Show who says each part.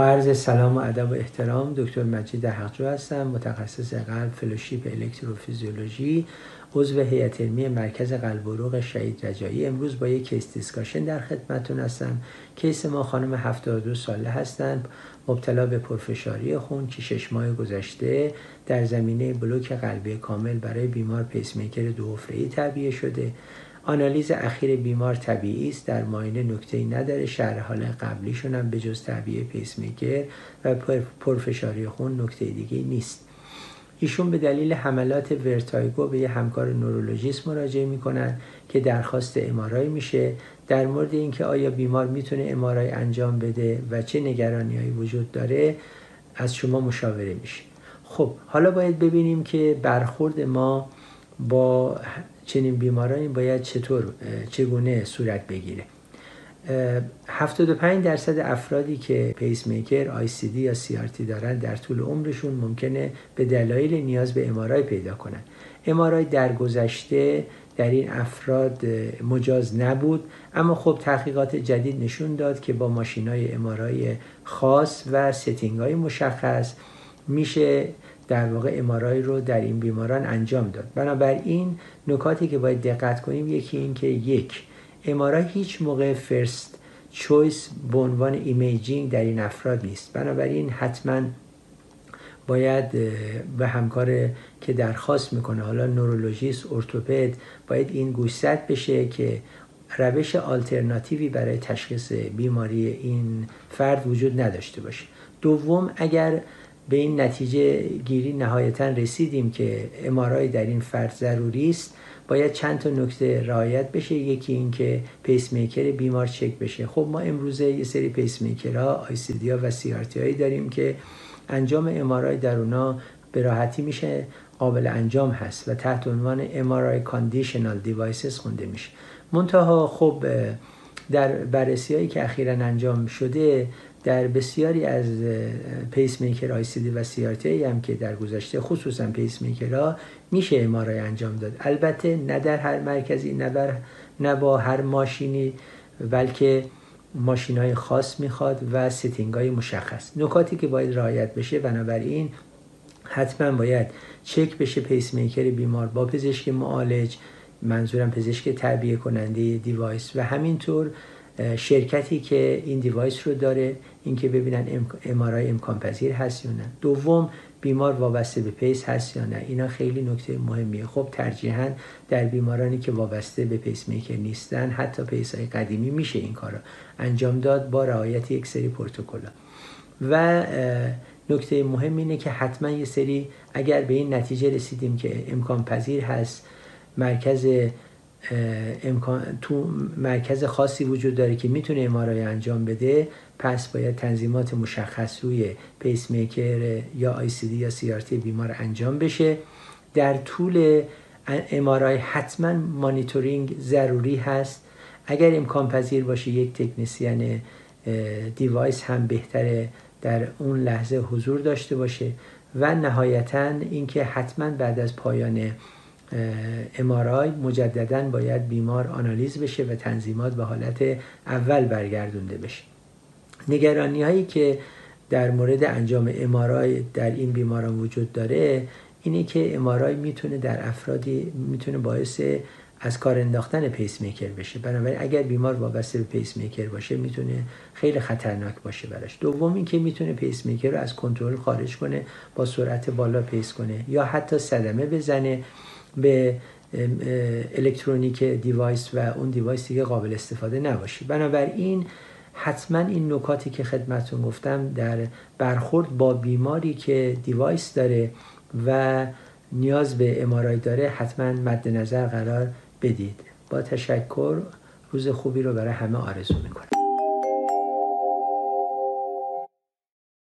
Speaker 1: عرض سلام و ادب و احترام دکتر مجید حقجو هستم متخصص قلب fellowship الکتروفیزیولوژی عضو هیئت علمی مرکز قلب و عروق شهید رجایی. امروز با یک case discussion در خدمتتون هستم. case ما خانم 72 ساله هستند مبتلا به پرفشاری خون که شش ماه گذشته در زمینه بلوک قلبی کامل برای بیمار پیسمیکر دو ای تعبیه شده. آنالیز اخیر بیمار طبیعی است. در معاینه نکته ای نداره. شرح حال قبلیشون هم به جز تعبیه پیسمیکر و پرفشاری خون نکته دیگه نیست. ایشون به دلیل حملات vertigo به یه همکار نورولوژیست مراجعه می‌کنن که درخواست MRI میشه. در مورد اینکه آیا بیمار می‌تونه MRI انجام بده و چه نگرانیهایی وجود داره از شما مشاوره میشه. خب حالا باید ببینیم که برخورد ما با چنین بیمارانی باید چطور چگونه صورت بگیره. 75 درصد افرادی که pacemaker ICD یا CRT دارن در طول عمرشون ممکنه به دلایل نیاز به MRI پیدا کنن. MRI در گذشته در این افراد مجاز نبود اما خب تحقیقات جدید نشون داد که با ماشین های MRI خاص و setting های مشخص میشه در واقع MRI رو در این بیماران انجام داد. بنابراین نکاتی که باید دقت کنیم یکی این که یک MRI هیچ موقع first choice به عنوان imaging در این افراد نیست. بنابراین حتما باید به همکار که درخواست می‌کنه حالا نورولوژیست ارتوپد باید این گوشزد بشه که روش آلترناتیوی برای تشخیص بیماری این فرد وجود نداشته باشه. دوم اگر به این نتیجه گیری نهایتا رسیدیم که MRI در این فرد ضروری است. باید چند تا نکته رعایت بشه. یکی این که پیس میکر بیمار چک بشه. خب ما امروزه یه سری پیس میکرها ها و ICD هایی داریم که انجام MRI در اونا به راحتی میشه قابل انجام هست و تحت عنوان MRI conditional devices خونده میشه. منتها خب در بررسی هایی که اخیرا انجام شده در بسیاری از pacemaker ICD و C هم که در گذشته خصوصا pace ها میشه MRI انجام داد. البته نه در هر مرکزی نه, بر نه با هر ماشینی بلکه ماشین های خاص می‌خواد و setting های مشخص. نکاتی که باید رعایت بشه بنابراین حتما باید چک بشه پیس میکر بیمار با پزشک معالج منظورم پزشک تعبیه کننده device و همینطور شرکتی که این device رو داره اینکه ببینن MRI امکان پذیر هست یا نه. دوم بیمار وابسته به pace هست یا نه. اینا خیلی نکته مهمیه. خب ترجیحاً در بیمارانی که وابسته به پیس میکر نیستن حتی pace های قدیمی میشه این کارو انجام داد با رعایت یک سری پروتکل و نکته مهم اینه که حتما یه سری اگر به این نتیجه رسیدیم که امکان پذیر هست مرکز امکان تو مرکز خاصی وجود داره که می‌تونه MRI انجام بده پس باید تنظیمات مشخص روی پیس میکر یا آی سی دی یا سی آر تی بیمار انجام بشه. در طول MRI حتما مانیتورینگ ضروری هست. اگر امکان پذیر باشه یک تکنیسین device هم بهتره در اون لحظه حضور داشته باشه و نهایتا اینکه حتما بعد از پایان MRI مجددا باید بیمار آنالیز بشه و تنظیمات به حالت اول برگردونده بشه. نگرانی هایی که در مورد انجام MRI در این بیماران وجود داره اینه که MRI می‌تونه در افرادی می‌تونه باعث از کار انداختن پیس میکر بشه. بنابراین اگر بیمار وابسته به پیس میکر باشه می‌تونه خیلی خطرناک باشه براش. دوم اینکه می‌تونه پیس میکر رو از کنترل خارج کنه با سرعت بالا pace کنه یا حتی صدمه بزنه به electronic device و اون device دیگه قابل استفاده نباشه بنابراین حتما این نکاتی که خدمتون گفتم در برخورد با بیماری که device داره و نیاز به MRI داره حتما مد نظر قرار بدید. با تشکر روز خوبی رو برای همه آرزو می‌کنم.